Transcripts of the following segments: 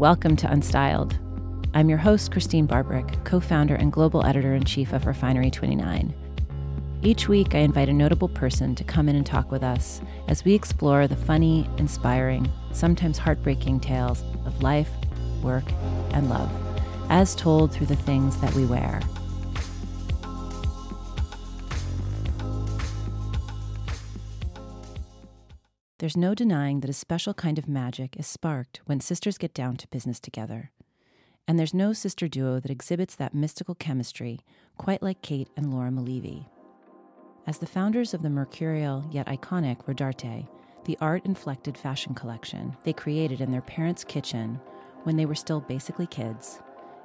Welcome to Unstyled. I'm your host, Christene Barberich, co founder and global editor in chief of Refinery 29. Each week, I invite a notable person to come in and talk with us as we explore the funny, inspiring, sometimes heartbreaking tales of life, work, and love, as told through the things that we wear. There's no denying that a special kind of magic is sparked when sisters get down to business together. And there's no sister duo that exhibits that mystical chemistry quite like Kate and Laura Mulleavy. As the founders of the mercurial yet iconic Rodarte, the art inflected fashion collection they created in their parents' kitchen when they were still basically kids,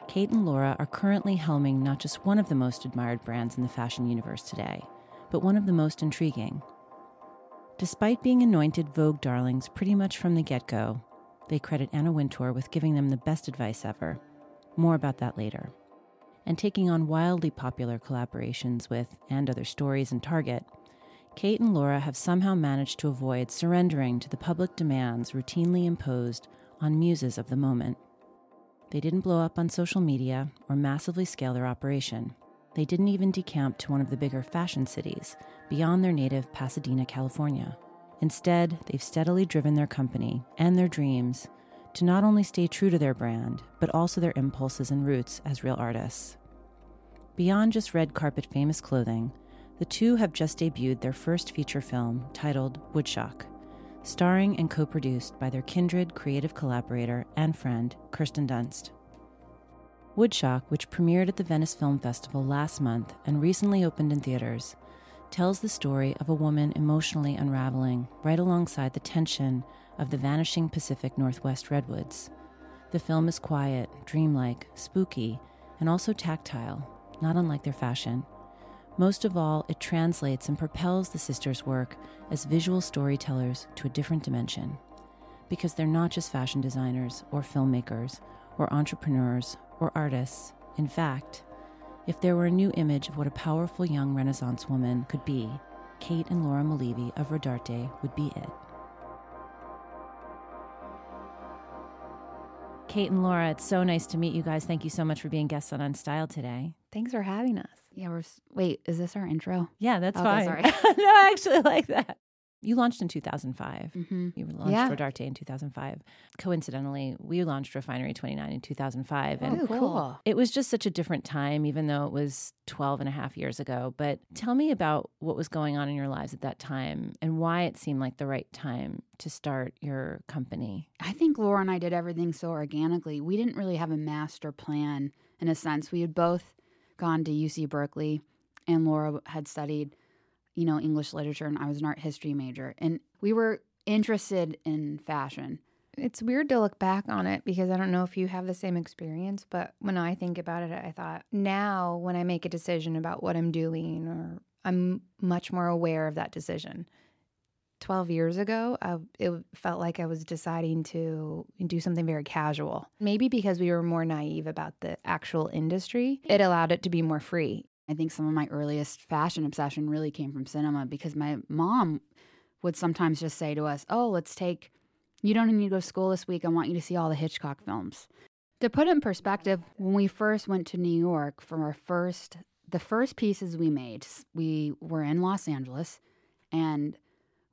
Kate and Laura are currently helming not just one of the most admired brands in the fashion universe today, but one of the most intriguing Despite being anointed Vogue darlings pretty much from the get go, they credit Anna Wintour with giving them the best advice ever. More about that later. And taking on wildly popular collaborations with And Other Stories and Target, Kate and Laura have somehow managed to avoid surrendering to the public demands routinely imposed on muses of the moment. They didn't blow up on social media or massively scale their operation. They didn't even decamp to one of the bigger fashion cities beyond their native Pasadena, California. Instead, they've steadily driven their company and their dreams to not only stay true to their brand, but also their impulses and roots as real artists. Beyond just red carpet famous clothing, the two have just debuted their first feature film titled Woodshock, starring and co produced by their kindred creative collaborator and friend, Kirsten Dunst. Woodshock, which premiered at the Venice Film Festival last month and recently opened in theaters, tells the story of a woman emotionally unraveling right alongside the tension of the vanishing Pacific Northwest redwoods. The film is quiet, dreamlike, spooky, and also tactile, not unlike their fashion. Most of all, it translates and propels the sisters' work as visual storytellers to a different dimension. Because they're not just fashion designers or filmmakers or entrepreneurs or artists. In fact, if there were a new image of what a powerful young Renaissance woman could be, Kate and Laura Mulleavy of Rodarte would be it. Kate and Laura, it's so nice to meet you guys. Thank you so much for being guests on Unstyled today. Thanks for having us. Yeah, we're. Wait, is this our intro? Yeah, that's Okay, fine. sorry. no, I actually like that. You launched in 2005. Mm-hmm. You launched Yeah. Rodarte in 2005. Coincidentally, we launched Refinery 29 in 2005. And Oh, cool. it was just such a different time, even though it was 12 and a half years ago. But tell me about what was going on in your lives at that time and why it seemed like the right time to start your company. I think Laura and I did everything so organically. We didn't really have a master plan in a sense. We had both gone to UC Berkeley, and Laura had studied, you know, English literature, and I was an art history major. And we were interested in fashion. It's weird to look back on it because I don't know if you have the same experience, but when I think about it, I thought now when I make a decision about what I'm doing, or I'm much more aware of that decision. 12 years ago, I, it felt like I was deciding to do something very casual. Maybe because we were more naive about the actual industry, it allowed it to be more free. I think some of my earliest fashion obsession really came from cinema because my mom would sometimes just say to us, Oh, let's take, you don't need to go to school this week. I want you to see all the Hitchcock films. To put it in perspective, when we first went to New York for our first, the first pieces we made, we were in Los Angeles and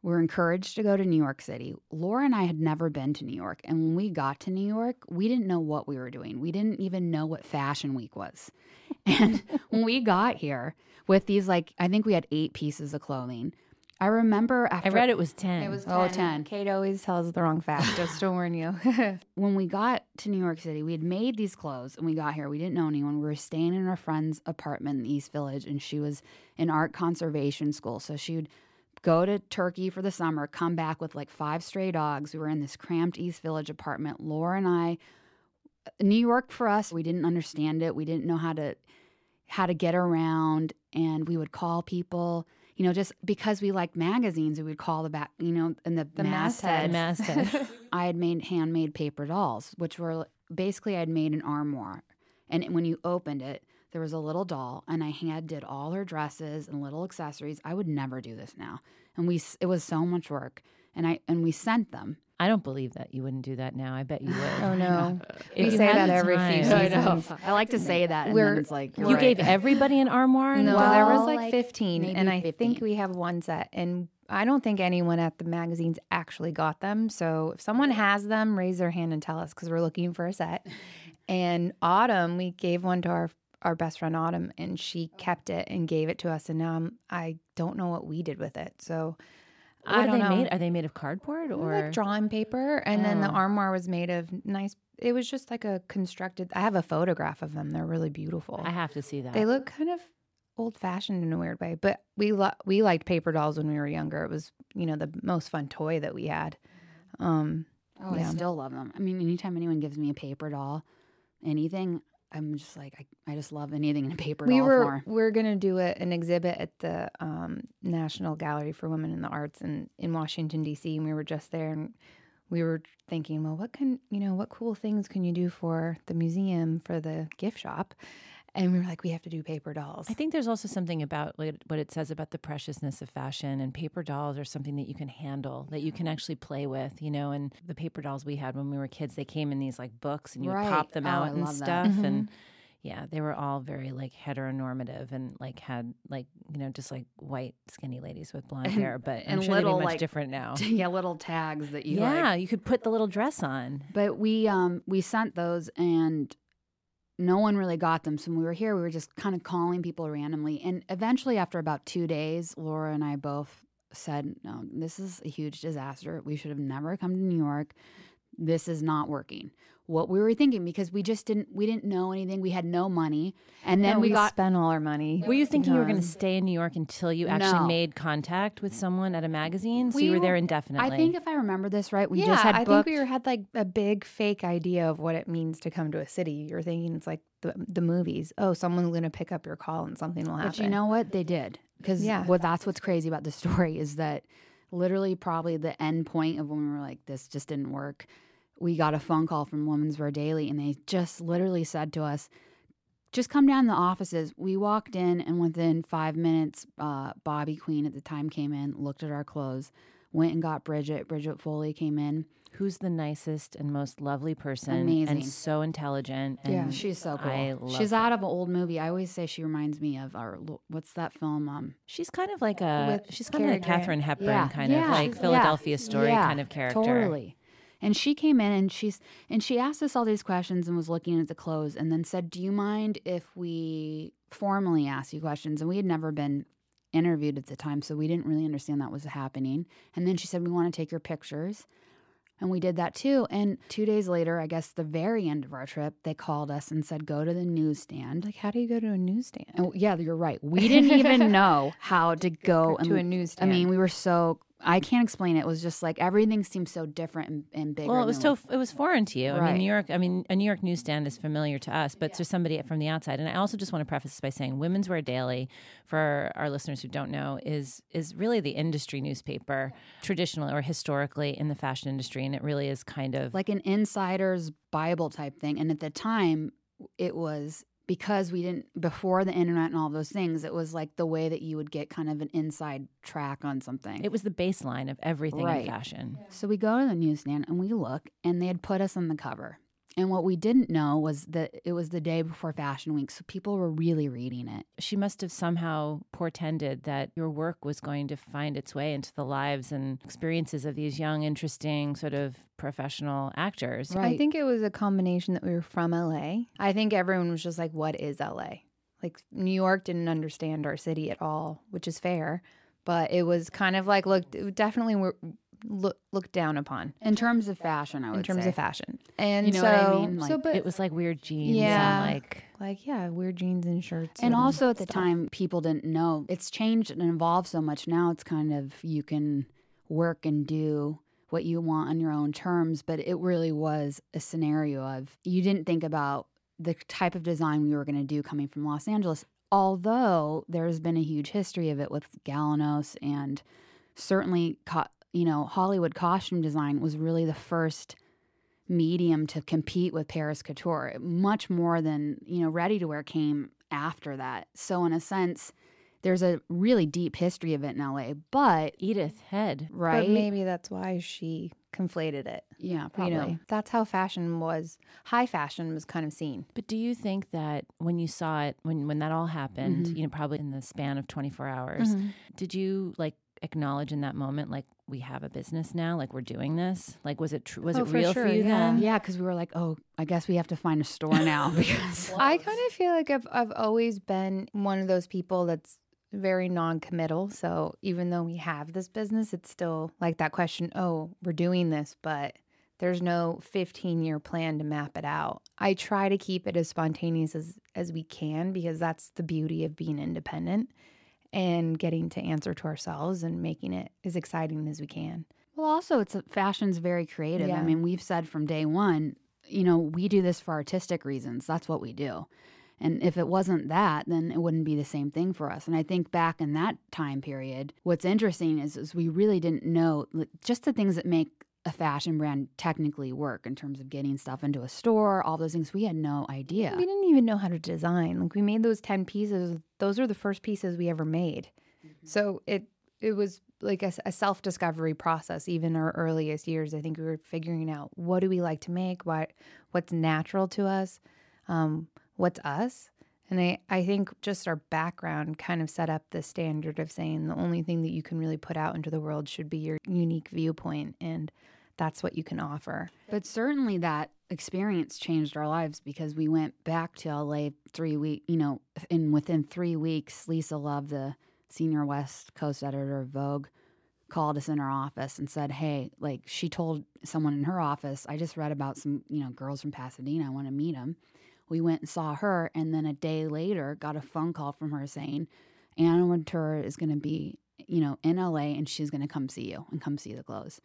were encouraged to go to New York City. Laura and I had never been to New York. And when we got to New York, we didn't know what we were doing. We didn't even know what Fashion Week was. And when we got here with these, like, I think we had eight pieces of clothing. I remember after I read it was 10. It was Oh, 10. 10. Kate always tells the wrong fact, just to warn you. when we got to New York City, we had made these clothes and we got here. We didn't know anyone. We were staying in our friend's apartment in the East Village, and she was in art conservation school. So she would go to Turkey for the summer, come back with like five stray dogs. We were in this cramped East Village apartment. Laura and I, uh, New York for us, we didn't understand it. We didn't know how to how to get around, and we would call people. You know, just because we liked magazines, we would call the back, you know, and the, The masthead. The masthead. I had made handmade paper dolls, which were basically I'd made an armoire. And when you opened it, there was a little doll, and I hand did all her dresses and little accessories. I would never do this now, and we it was so much work, and I and we sent them. I don't believe that you wouldn't do that now. I bet you would. Oh no, If we you say that every time. few I know. seasons. I like to say that, and We're- then it's like You you're gave everybody an armoire. No, Well, there was like, like, 15, and I 15. think we have one set. And I don't think anyone at the magazines actually got them. So if someone has them, raise their hand and tell us because we're looking for a set. And Autumn, we gave one to our our best friend Autumn, and she kept it and gave it to us. And now I'm, I don't know what we did with it. So what I are don't they know. made? Are they made of cardboard or? like drawing paper, and then the Oh. armoire was made of nice. It was just like a constructed. I have a photograph of them. They're really beautiful. I have to see that. They look kind of old fashioned in a weird way, but we lo- we liked paper dolls when we were younger. It was you know the most fun toy that we had. Um, Oh, I still love them. I mean, anytime anyone gives me a paper doll, anything, I'm just like, I, I just love anything in a paper we doll were form. we're gonna do a, an exhibit at the um, National Gallery for Women in the Arts in in Washington D.C. and we were just there and we were thinking, well, what can you know, what cool things can you do for the museum for the gift shop? And we were like, we have to do paper dolls. I think there's also something about like, what it says about the preciousness of fashion and paper dolls are something that you can handle, that you can actually play with, you know. And the paper dolls we had when we were kids, they came in these like books and you would Right. pop them Oh, out I and stuff. Mm-hmm. And yeah, they were all very like heteronormative and like had like, you know, just like white skinny ladies with blonde And- hair. But I'm and sure little, much like, different now. yeah, little tags that you yeah, like. you could put the little dress on. But we um we sent those and no one really got them. So when we were here, we were just kind of calling people randomly. And eventually, after about two days, Laura and I both said, No, this is a huge disaster. We should have never come to New York. This is not working. What we were thinking, because we just didn't we didn't know anything. We had no money. And then No, we, got spent all our money. Were you thinking you were going to stay in New York until you actually No. made contact with someone at a magazine? So We you were were- there indefinitely. I think if I remember this right, we yeah, just had I booked think we were, had like a big fake idea of what it means to come to a city. You're thinking it's like the the movies. Oh, someone's going to pick up your call and something will happen. But you know what? They did. Because Yeah. what that's what's crazy about the story is that literally probably the end point of when we were like, this just didn't work. We got a phone call from Women's Wear Daily and they just literally said to us, just come down to the offices. We walked in and within five minutes, uh, Bobbi Queen at the time came in, looked at our clothes, went and got Bridget. Bridget Foley came in. who's the nicest and most lovely person Amazing. and so intelligent. And Yeah. She's so cool. She's her. out of an old movie. I always say she reminds me of our what's that film? Um, She's kind of like a she's kind of like Katharine Hepburn, Yeah. kind Yeah. of like She's- Philadelphia story kind of character. Totally. And she came in and she's and she asked us all these questions and was looking at the clothes and then said, "Do you mind if we formally ask you questions?" And we had never been interviewed at the time, so we didn't really understand that was happening. And then she said, "We want to take your pictures." And we did that too. And two days later, I guess the very end of our trip, they called us and said, "Go to the newsstand." like how do you go to a newsstand? And yeah, you're right. We didn't even know how to go to a newsstand. I mean, we were so I can't explain it. It was just like everything seemed so different and, and bigger. Well, it was so it was foreign to you. Right. I mean, New York. I mean, a New York newsstand is familiar to us, but to somebody from the outside. And I also just want to preface this by saying, Women's Wear Daily, for our listeners who don't know, is is really the industry newspaper, traditionally or historically in the fashion industry, and it really is kind of like an insider's Bible type thing. And at the time, it was because we didn't before the internet and all those things. It was like the way that you would get kind of an inside track on something. it was the baseline of everything Right. in fashion. So we go to the newsstand and we look, and they had put us on the cover. And what we didn't know was that it was the day before Fashion Week, so people were really reading it. she must have somehow portended that your work was going to find its way into the lives and experiences of these young, interesting, sort of professional actors. Right. I think it was a combination that we were from LA. I think everyone was just like, what is LA? Like, New York didn't understand our city at all, which is fair. But it was kind of like, look it definitely were look, looked down upon In terms of fashion, I would say. in terms say. of fashion. And You know so, what I mean? so, but It was like weird jeans Yeah. and like like, yeah, weird jeans and shirts. And also at the stuff. time, people didn't know. It's changed and evolved so much. Now it's kind of you can work and do what you want on your own terms, but it really was a scenario of you didn't think about the type of design we were going to do coming from Los Angeles. Although there's been a huge history of it with Galanos and certainly, co- you know, Hollywood costume design was really the first medium to compete with Paris couture, much more than, you know, ready to wear came after that. So in a sense, there's a really deep history of it in LA, but Edith Head. right? But maybe that's why she conflated it. yeah, probably. You know, that's how fashion was. High fashion was kind of seen. But do you think that when you saw it, when when that all happened, Mhm. you know, probably in the span of 24 hours, Mm-hmm. did you like acknowledge in that moment, like we have a business now, like we're doing this? Like, was it true? Was Oh, it for real sure, for you yeah. then? Yeah, because we were like, oh, I guess we have to find a store now because I kind of feel like I've I've always been one of those people that's very non-committal. So even though we have this business, it's still like that question, oh, we're doing this, but there's no 15-year plan to map it out. I try to keep it as spontaneous as as we can because that's the beauty of being independent and getting to answer to ourselves and making it as exciting as we can. Well, also, it's fashion's very creative. I mean, we've said from day one, you know, we do this for artistic reasons. That's what we do. And if it wasn't that, then it wouldn't be the same thing for us. And I think back in that time period, what's interesting is, is we really didn't know just the things that make a fashion brand technically work in terms of getting stuff into a store, all those things. We had no idea. We didn't even know how to design. Like we made those 10 pieces. Those are the first pieces we ever made. So it it was like a, a self-discovery process even our earliest years. I think we were figuring out what do we like to make, what what's natural to us, um, what's us. And I, I think just our background kind of set up the standard of saying the only thing that you can really put out into the world should be your unique viewpoint and that's what you can offer. But certainly that experience changed our lives because we went back to LA three week, you know, in within three weeks, Lisa Love, the senior West Coast editor of Vogue, called us in her office and said, Hey, like she told someone in her office, I just read about some, you know, girls from Pasadena. I want to meet them. We went and saw her, and then a day later got a phone call from her saying, Anna Wintour is going to be, you know, in LA and she's going to come see you and come see the clothes.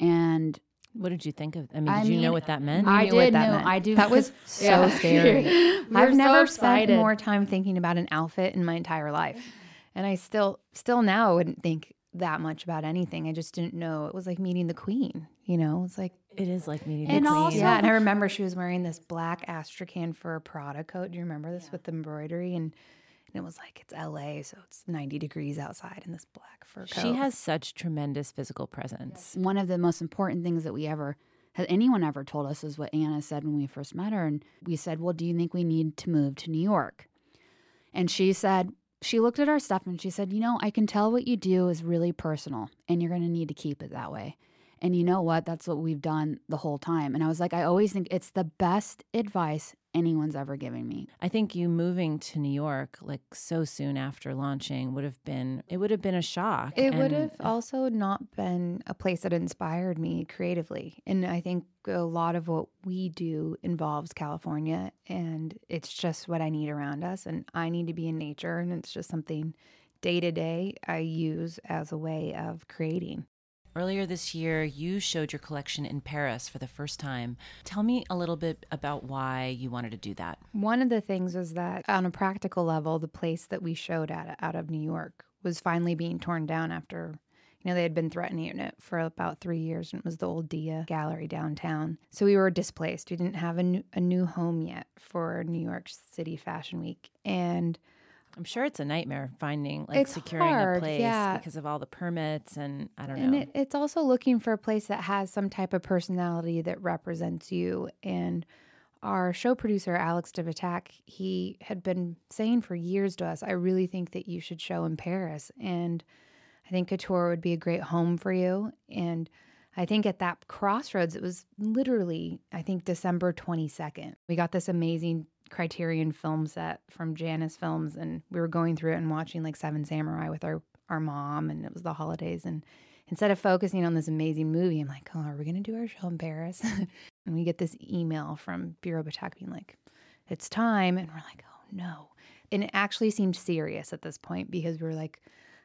And What did you think of? I mean, I did you know what that meant? We I knew what did that know. meant. I do. That was so Yeah. scary. We I've so never spent more time thinking about an outfit in my entire life. And I still still now wouldn't think that much about anything. I just didn't know. It was like meeting the queen, you know? It's like it is like meeting And the queen. also- yeah, and I remember she was wearing this black Astrakhan fur Prada coat. Do you remember this with the embroidery and and it was like it's LA, so it's 90 degrees outside in this black fur coat. she has such tremendous physical presence. One of the most important things that we ever has anyone ever told us is what Anna said when we first met her, and we said, "Well, do you think we need to move to New York?" And she said, she looked at our stuff and she said, "You know, I can tell what you do is really personal, and you're going to need to keep it that way." And you know what? That's what we've done the whole time. And I was like, I always think it's the best advice anyone's ever given me. I think you moving to New York like so soon after launching would have been it would have been a shock. It would have also not been a place that inspired me creatively. And I think a lot of what we do involves California, and it's just what I need around us. And I need to be in nature, and it's just something day to day I use as a way of creating. Earlier this year, you showed your collection in Paris for the first time. Tell me a little bit about why you wanted to do that. One of the things was that on a practical level, the place that we showed at out of New York was finally being torn down after you know they had been threatening it for about three years and it was the old dia gallery downtown so we were displaced we didn't have a new, a new home yet for new york city fashion week and I'm sure it's a nightmare finding like It's securing hard, a place yeah. because of all the permits and I don't know. And it, it's also looking for a place that has some type of personality that represents you. And our show producer, Alex de Betak, he had been saying for years to us, I really think that you should show in Paris. And I think Couture would be a great home for you. And I think at that crossroads, it was literally, I think, December 22nd. We got this amazing Criterion film set from Janus Films, and we were going through it and watching like Seven Samurai with our, our mom, and it was the holidays. And instead of focusing on this amazing movie, I'm like, oh, are we going to do our show in Paris? and we get this email from Bureau Betak being like, it's time. And we're like, oh no. And it actually seemed serious at this point because we were like,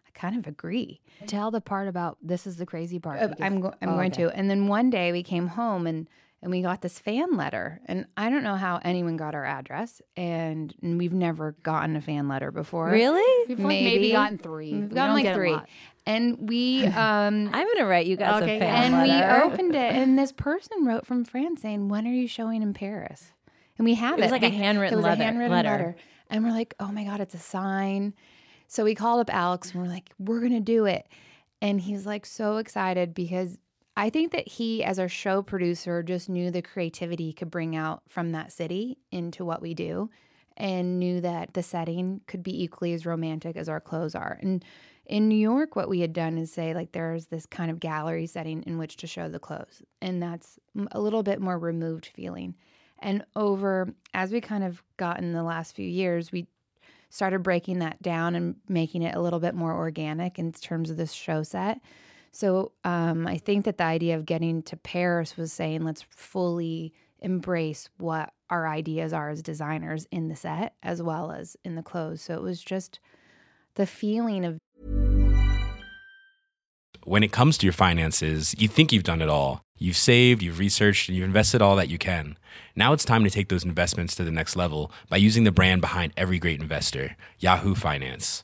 I kind of agree. Tell the part about this is the crazy part. Uh, I'm go- I'm Oh, going okay. to. And then one day we came home and and we got this fan letter, and I don't know how anyone got our address, and, and we've never gotten a fan letter before. really? We've like maybe, Maybe. gotten three. We've gotten don't like three, and we um I'm gonna write you guys Okay, a fan and letter. we opened it, and this person wrote from France saying, "When are you showing in Paris?" And we have It it. was like a We- handwritten it was letter- a handwritten letter. letter. and we're like, "Oh my god, it's a sign." So we called up Alex and we're like, we're going to do it. And he's like so excited because I think that he, as our show producer, just knew the creativity he could bring out from that city into what we do and knew that the setting could be equally as romantic as our clothes are. And in New York, what we had done is say, like, there's this kind of gallery setting in which to show the clothes. And that's a little bit more removed feeling. And over, as we kind of got in the last few years, we started breaking that down and making it a little bit more organic in terms of this show set. So um, I think that the idea of getting to Paris was saying, let's fully embrace what our ideas are as designers in the set as well as in the clothes. So it was just the feeling of when it comes to your finances, you think you've done it all. You've saved, you've researched, and you've invested all that you can. Now it's time to take those investments to the next level by using the brand behind every great investor, Yahoo Finance.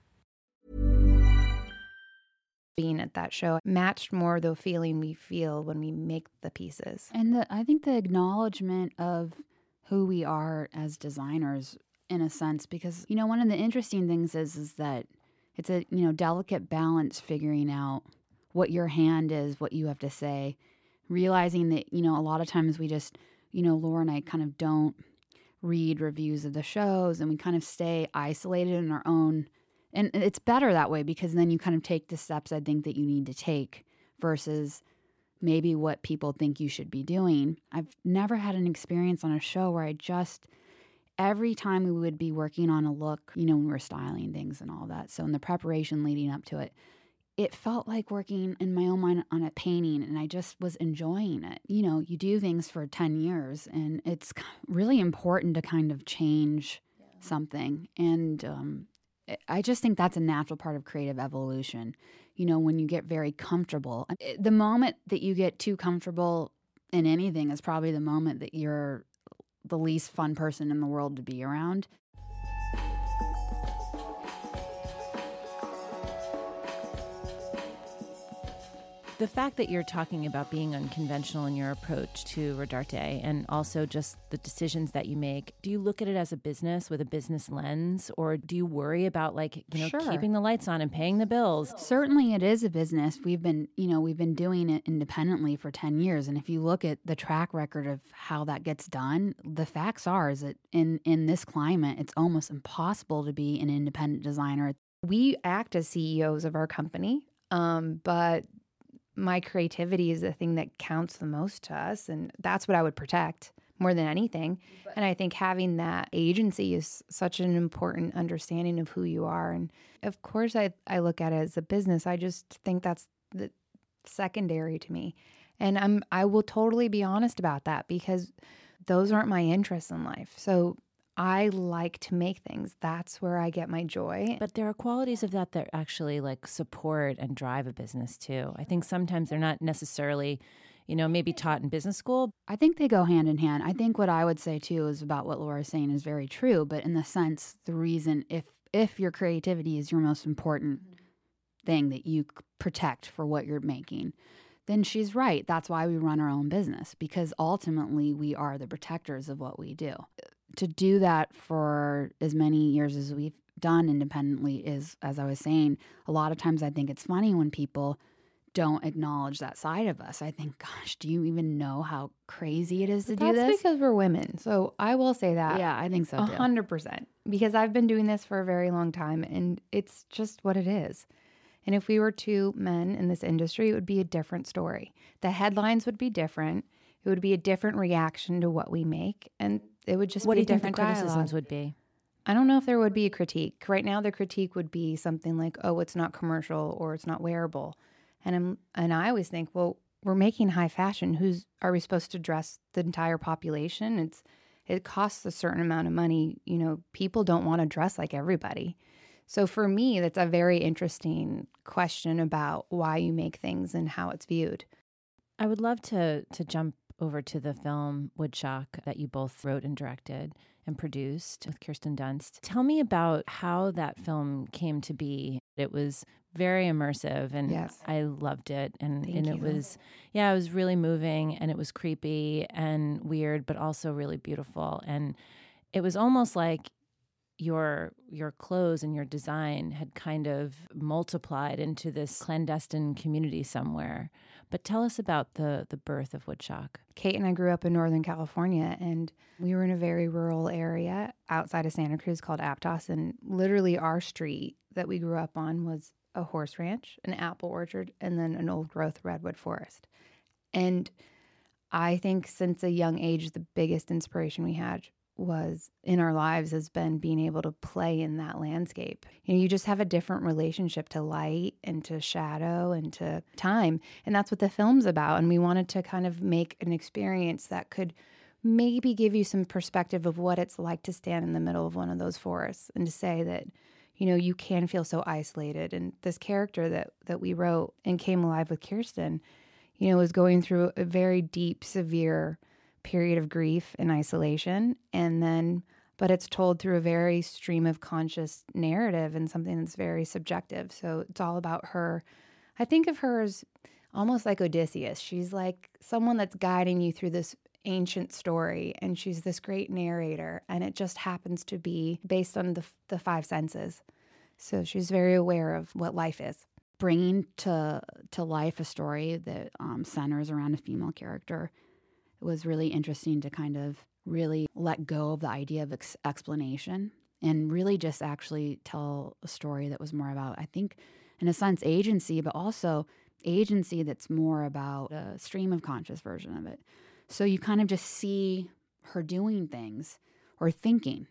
Being at that show matched more the feeling we feel when we make the pieces. And the, I think the acknowledgement of who we are as designers in a sense because you know one of the interesting things is is that it's a you know delicate balance figuring out what your hand is what you have to say realizing that you know a lot of times we just you know Laura and I kind of don't read reviews of the shows and we kind of stay isolated in our own and it's better that way because then you kind of take the steps I think that you need to take versus maybe what people think you should be doing. I've never had an experience on a show where I just every time we would be working on a look, you know, when we're styling things and all that. So in the preparation leading up to it, it felt like working in my own mind on a painting and I just was enjoying it. You know, you do things for 10 years and it's really important to kind of change yeah. something. And um, I just think that's a natural part of creative evolution. You know, when you get very comfortable, eh, the moment that you get too comfortable in anything is probably the moment that you're the least fun person in the world to be around. The fact that you're talking about being unconventional in your approach to Rodarte and also just the decisions that you make, do you look at it as a business with a business lens or do you worry about like, you know, sure. keeping the lights on and paying the bills? Certainly it is a business. We've been, you know, we've been doing it independently for 10 years and if you look at the track record of how that gets done, the facts are is that in in this climate, it's almost impossible to be an independent designer. We act as CEOs of our company. Um, but my creativity is the thing that counts the most to us and that's what I would protect more than anything. And I think having that agency is such an important understanding of who you are and of course I I look at it as a business. I just think that's the secondary to me. And I'm I will totally be honest about that because those aren't my interests in life. So I like to make things. That's where I get my joy. But there are qualities of that that actually like support and drive a business too. I think sometimes they're not necessarily, you know, maybe taught in business school. I think they go hand in hand. I think what I would say too is about what Laura's saying is very true, but in the sense the reason if if your creativity is your most important thing that you protect for what you're making, then she's right. That's why we run our own business because ultimately we are the protectors of what we do to do that for as many years as we've done independently is, as I was saying, a lot of times I think it's funny when people don't acknowledge that side of us. I think, gosh, do you even know how crazy it is to do this? Because we're women. So I will say that. Yeah, I think so. A hundred percent. Because I've been doing this for a very long time and it's just what it is. And if we were two men in this industry, it would be a different story. The headlines would be different. It would be a different reaction to what we make. And it would just what be do you different think the criticisms would be? I don't know if there would be a critique. Right now, the critique would be something like, "Oh, it's not commercial or it's not wearable," and I'm and I always think, well, we're making high fashion. Who's are we supposed to dress the entire population? It's it costs a certain amount of money. You know, people don't want to dress like everybody. So for me, that's a very interesting question about why you make things and how it's viewed. I would love to to jump over to the film Woodshock that you both wrote and directed and produced with Kirsten Dunst. Tell me about how that film came to be. It was very immersive and Yes. I loved it and, Thank and it was yeah, it was really moving and it was creepy and weird but also really beautiful and it was almost like your your clothes and your design had kind of multiplied into this clandestine community somewhere. But tell us about the the birth of Woodshock. Kate and I grew up in Northern California, and we were in a very rural area outside of Santa Cruz called Aptos. And literally, our street that we grew up on was a horse ranch, an apple orchard, and then an old growth redwood forest. And I think since a young age, the biggest inspiration we had was in our lives has been being able to play in that landscape. You know, you just have a different relationship to light and to shadow and to time. And that's what the film's about. And we wanted to kind of make an experience that could maybe give you some perspective of what it's like to stand in the middle of one of those forests and to say that you know you can feel so isolated and this character that that we wrote and came alive with Kirsten you know was going through a very deep severe period of grief and isolation and then but it's told through a very stream of conscious narrative and something that's very subjective. So it's all about her. I think of her as almost like odysseus. She's like someone that's guiding you through this ancient story and she's this great narrator and it just happens to be based on the, the five senses. So she's very aware of what life is. Bringing to to life a story that um, centers around a female character it was really interesting to kind of really let go of the idea of ex- explanation and really just actually tell a story that was more about i think in a sense agency but also agency that's more about a stream of conscious version of it. So you kind of just see her doing things or thinking.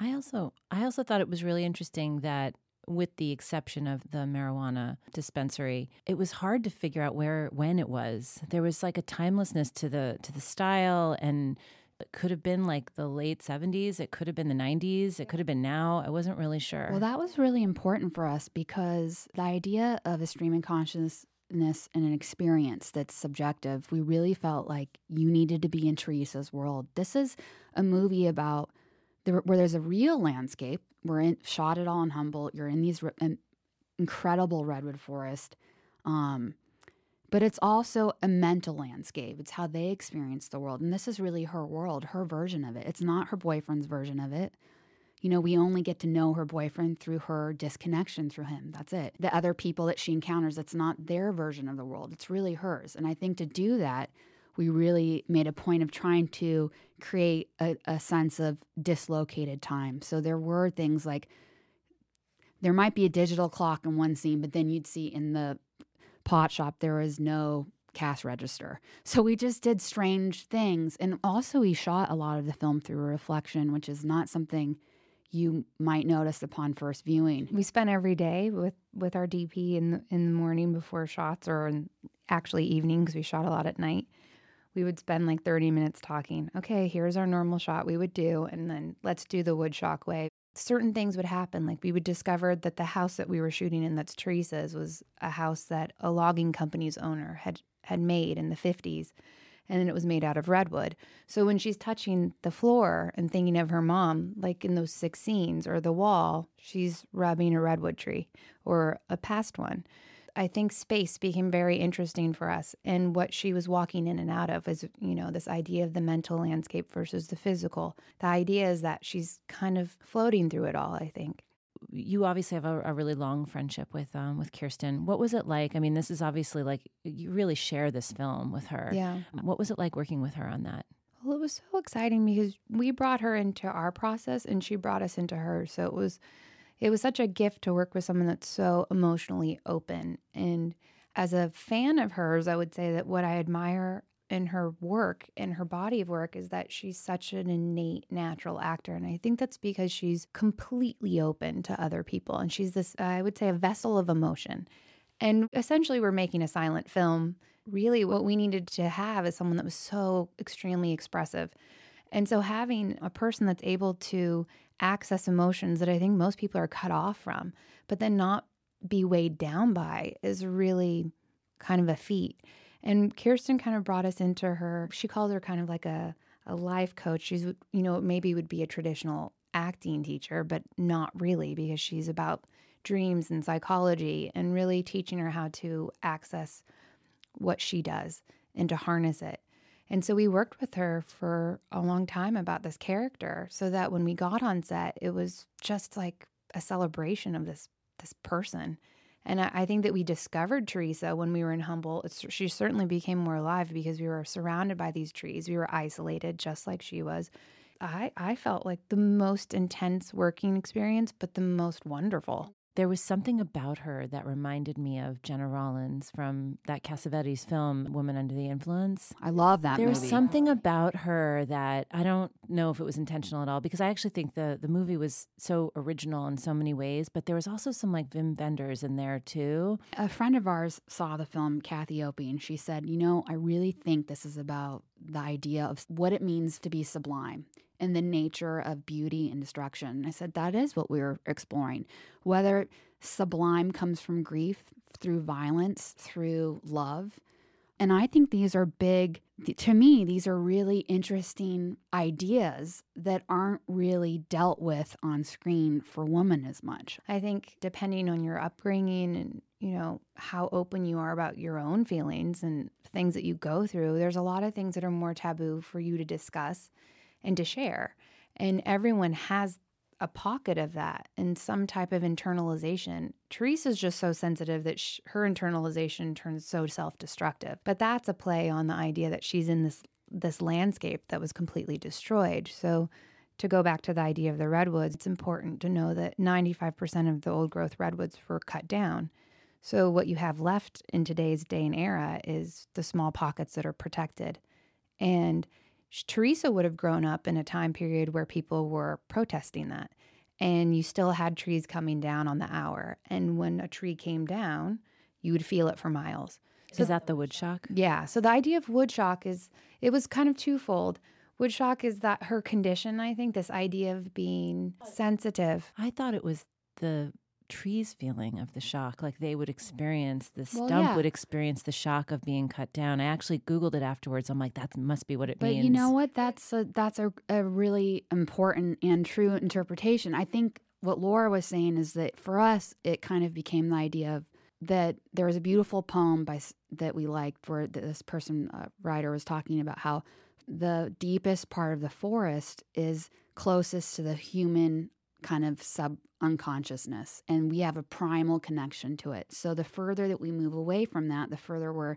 I also I also thought it was really interesting that with the exception of the marijuana dispensary, it was hard to figure out where when it was. There was like a timelessness to the to the style and it could have been like the late 70s, it could have been the 90s, it could have been now. I wasn't really sure. Well, that was really important for us because the idea of a stream of consciousness and an experience that's subjective, we really felt like you needed to be in Teresa's world. This is a movie about there, where there's a real landscape. We're in, shot it all in Humboldt. You're in these re- incredible redwood forest. Um, but it's also a mental landscape. It's how they experience the world. And this is really her world, her version of it. It's not her boyfriend's version of it. You know, we only get to know her boyfriend through her disconnection through him. That's it. The other people that she encounters, it's not their version of the world, it's really hers. And I think to do that, we really made a point of trying to create a, a sense of dislocated time. So there were things like there might be a digital clock in one scene, but then you'd see in the pot shop there is no cash register. So we just did strange things. And also, we shot a lot of the film through a reflection, which is not something you might notice upon first viewing. we spent every day with with our DP in the, in the morning before shots or in actually evening because we shot a lot at night. We would spend like 30 minutes talking. Okay, here's our normal shot we would do and then let's do the wood shock way. Certain things would happen like we would discover that the house that we were shooting in that's Teresa's was a house that a logging company's owner had had made in the 50s and then it was made out of redwood. So when she's touching the floor and thinking of her mom, like in those six scenes or the wall, she's rubbing a redwood tree or a past one. I think space became very interesting for us. And what she was walking in and out of is, you know, this idea of the mental landscape versus the physical. The idea is that she's kind of floating through it all, I think. you obviously have a, a really long friendship with um, with Kirsten. What was it like? I mean, this is obviously like you really share this film with her. Yeah. What was it like working with her on that? Well, it was so exciting because we brought her into our process and she brought us into hers. So it was it was such a gift to work with someone that's so emotionally open. And as a fan of hers, I would say that what I admire in her work and her body of work is that she's such an innate natural actor. And I think that's because she's completely open to other people. And she's this, I would say, a vessel of emotion. And essentially, we're making a silent film. Really, what we needed to have is someone that was so extremely expressive. And so, having a person that's able to access emotions that I think most people are cut off from, but then not be weighed down by is really kind of a feat. And Kirsten kind of brought us into her, she calls her kind of like a, a life coach. She's, you know, maybe would be a traditional acting teacher, but not really because she's about dreams and psychology and really teaching her how to access what she does and to harness it. And so we worked with her for a long time about this character so that when we got on set, it was just like a celebration of this this person. And I, I think that we discovered Teresa when we were in. It's, she certainly became more alive because we were surrounded by these trees. We were isolated just like she was. I, I felt like the most intense working experience, but the most wonderful. There was something about her that reminded me of Gena Rowlands from that Cassavetes film, Woman Under the Influence. I love that movie. There movie. was something about her that I don't know if it was intentional at all because I actually think the, the movie was so original in so many ways, but there was also some like Wim Wenders in there too. A friend of ours saw the film Kathy Opie, and she said, You know, I really think this is about the idea of what it means to be sublime and the nature of beauty and destruction. I said, That is what we were exploring. Whether sublime comes from grief, through violence, through love. And I think these are big, to me, these are really interesting ideas that aren't really dealt with on screen for women as much. I think depending on your upbringing and you know how open you are about your own feelings and things that you go through, there's a lot of things that are more taboo for you to discuss and to share. And everyone has a pocket of that and some type of internalization. Teresa's just so sensitive that sh- her internalization turns so self-destructive. But that's a play on the idea that she's in this this landscape that was completely destroyed. So to go back to the idea of the redwoods, it's important to know that 95% of the old growth redwoods were cut down. So what you have left in today's day and era is the small pockets that are protected. And Teresa would have grown up in a time period where people were protesting that. And you still had trees coming down on the hour. And when a tree came down, you would feel it for miles. Is that the wood shock? Yeah. So the idea of wood shock is it was kind of twofold. Wood shock is that her condition, I think, this idea of being sensitive. I thought it was the trees feeling of the shock like they would experience the Well, stump yeah. would experience the shock of being cut down i actually googled it afterwards i'm like that must be what it But means you know what? That's a that's a, a really important and true interpretation. I think what Laura was saying is that for us, it kind of became the idea of that there was a beautiful poem by that we liked where this person uh, writer was talking about how the deepest part of the forest is closest to the human kind of sub unconsciousness and we have a primal connection to it so the further that we move away from that the further we're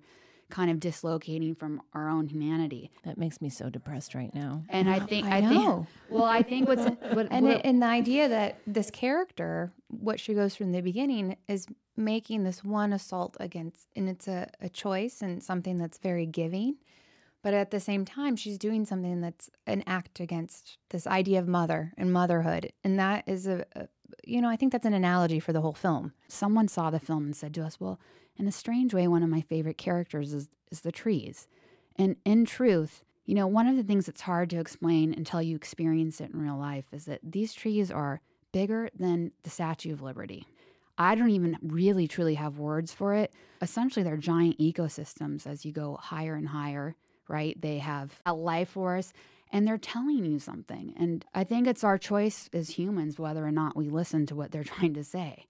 kind of dislocating from our own humanity that makes me so depressed right now and I think I I, think know. well I think what's what, And, what- it, and the idea that this character, what she goes through in the beginning, is making this one assault against, and it's a, a choice and something that's very giving. But at the same time, she's doing something that's an act against this idea of mother and motherhood. And that is a, a you know, I think that's an analogy for the whole film. someone saw the film and said to us, "Well, in a strange way, one of my favorite characters is is the trees." And in truth, you know, one of the things that's hard to explain until you experience it in real life is that these trees are bigger than the Statue of Liberty. I don't even really truly have words for it. Essentially, they're giant ecosystems as you go higher and higher, right? They have a life force and they're telling you something. And I think it's our choice as humans whether or not we listen to what they're trying to say.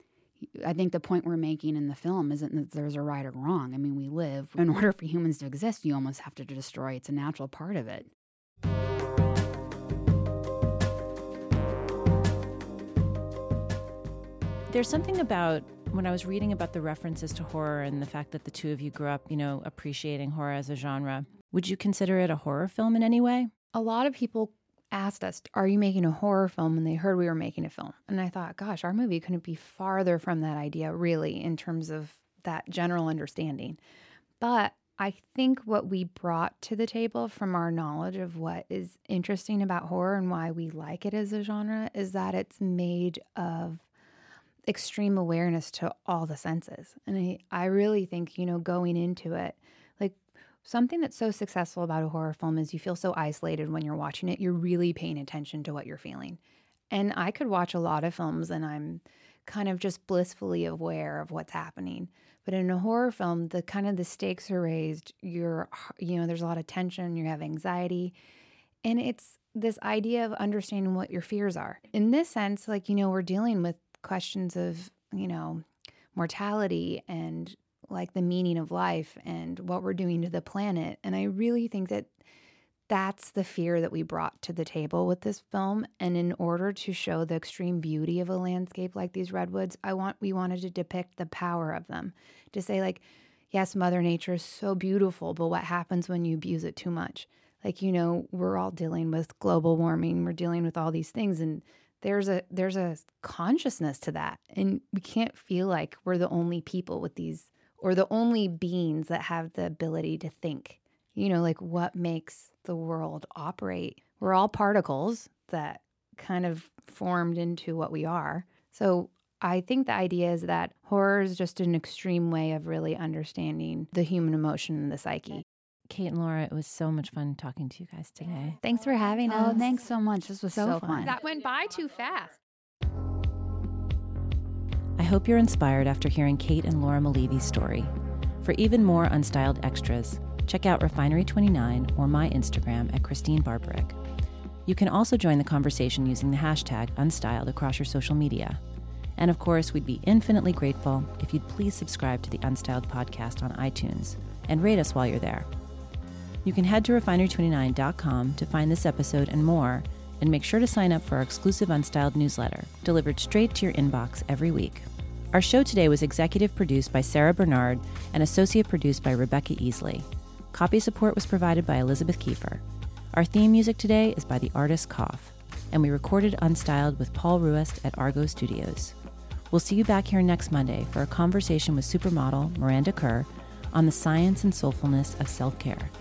I think the point we're making in the film isn't that there's a right or wrong. I mean, we live. In order for humans to exist, you almost have to destroy. It's a natural part of it. There's something about when I was reading about the references to horror and the fact that the two of you grew up, you know, appreciating horror as a genre. Would you consider it a horror film in any way? a lot of people asked us, Are you making a horror film? when they heard we were making a film. And I thought, gosh, our movie couldn't be farther from that idea, really, in terms of that general understanding. But I think what we brought to the table from our knowledge of what is interesting about horror and why we like it as a genre is that it's made of extreme awareness to all the senses. And I, I really think, you know, going into it, something that's so successful about a horror film is you feel so isolated when you're watching it. You're really paying attention to what you're feeling. And I could watch a lot of films and I'm kind of just blissfully aware of what's happening. But in a horror film, the kind of the stakes are raised. You're, you know, there's a lot of tension. You have anxiety, and it's this idea of understanding what your fears are. In this sense, like you know, we're dealing with questions of you know mortality and like the meaning of life and what we're doing to the planet. And I really think that that's the fear that we brought to the table with this film and in order to show the extreme beauty of a landscape like these redwoods i want we wanted to depict the power of them to say like yes mother nature is so beautiful but what happens when you abuse it too much like you know we're all dealing with global warming we're dealing with all these things and there's a there's a consciousness to that and we can't feel like we're the only people with these or the only beings that have the ability to think you know, like what makes the world operate. We're all particles that kind of formed into what we are. So I think the idea is that horror is just an extreme way of really understanding the human emotion and the psyche. Kate and Laura, it was so much fun talking to you guys today. Thanks for having us. Oh, thanks so much. This was so, so fun. fun. That went by too fast. I hope you're inspired after hearing Kate and Laura Mulleavy's story. For even more unstyled extras, check out Refinery29 or my Instagram at Christene Barberich. You can also join the conversation using the hashtag Unstyled across your social media. And of course, we'd be infinitely grateful if you'd please subscribe to the Unstyled podcast on iTunes and rate us while you're there. You can head to refinery29.com to find this episode and more, and make sure to sign up for our exclusive Unstyled newsletter, delivered straight to your inbox every week. Our show today was executive produced by Sarah Bernard and associate produced by Rebecca Easley. Copy support was provided by Elizabeth Kiefer. Our theme music today is by the artist Koff, and we recorded Unstyled with Paul Ruest at Argo Studios. We'll see you back here next Monday for a conversation with supermodel Miranda Kerr on the science and soulfulness of self care.